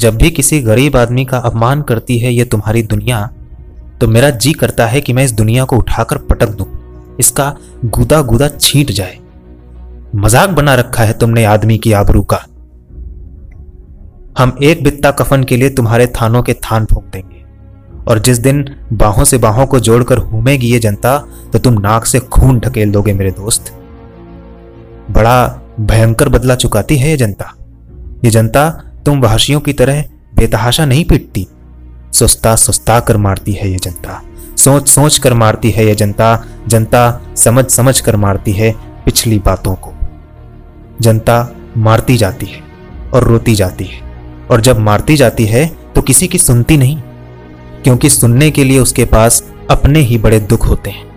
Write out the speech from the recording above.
जब भी किसी गरीब आदमी का अपमान करती है ये तुम्हारी दुनिया तो मेरा जी करता है कि मैं इस दुनिया को उठाकर पटक दूँ। इसका गुदा गुदा छींट जाए। मज़ाक बना रखा है तुमने आदमी की आबरू का। हम एक बित्ता कफन के लिए तुम्हारे थानों के थान फूक देंगे, और जिस दिन बाहों से बाहों को जोड़कर घूमेगी ये जनता तो तुम नाक से खून ढकेल दोगे मेरे दोस्त। बड़ा भयंकर बदला चुकाती है ये जनता। ये जनता तुम वहशियों की तरह बेतहाशा नहीं पीटती। सुस्ता सुस्ता कर मारती है ये जनता। सोच सोच कर मारती है ये जनता। जनता समझ समझ कर मारती है पिछली बातों को। जनता मारती जाती है और रोती जाती है। और जब मारती जाती है तो किसी की सुनती नहीं। क्योंकि सुनने के लिए उसके पास अपने ही बड़े दुख होते हैं।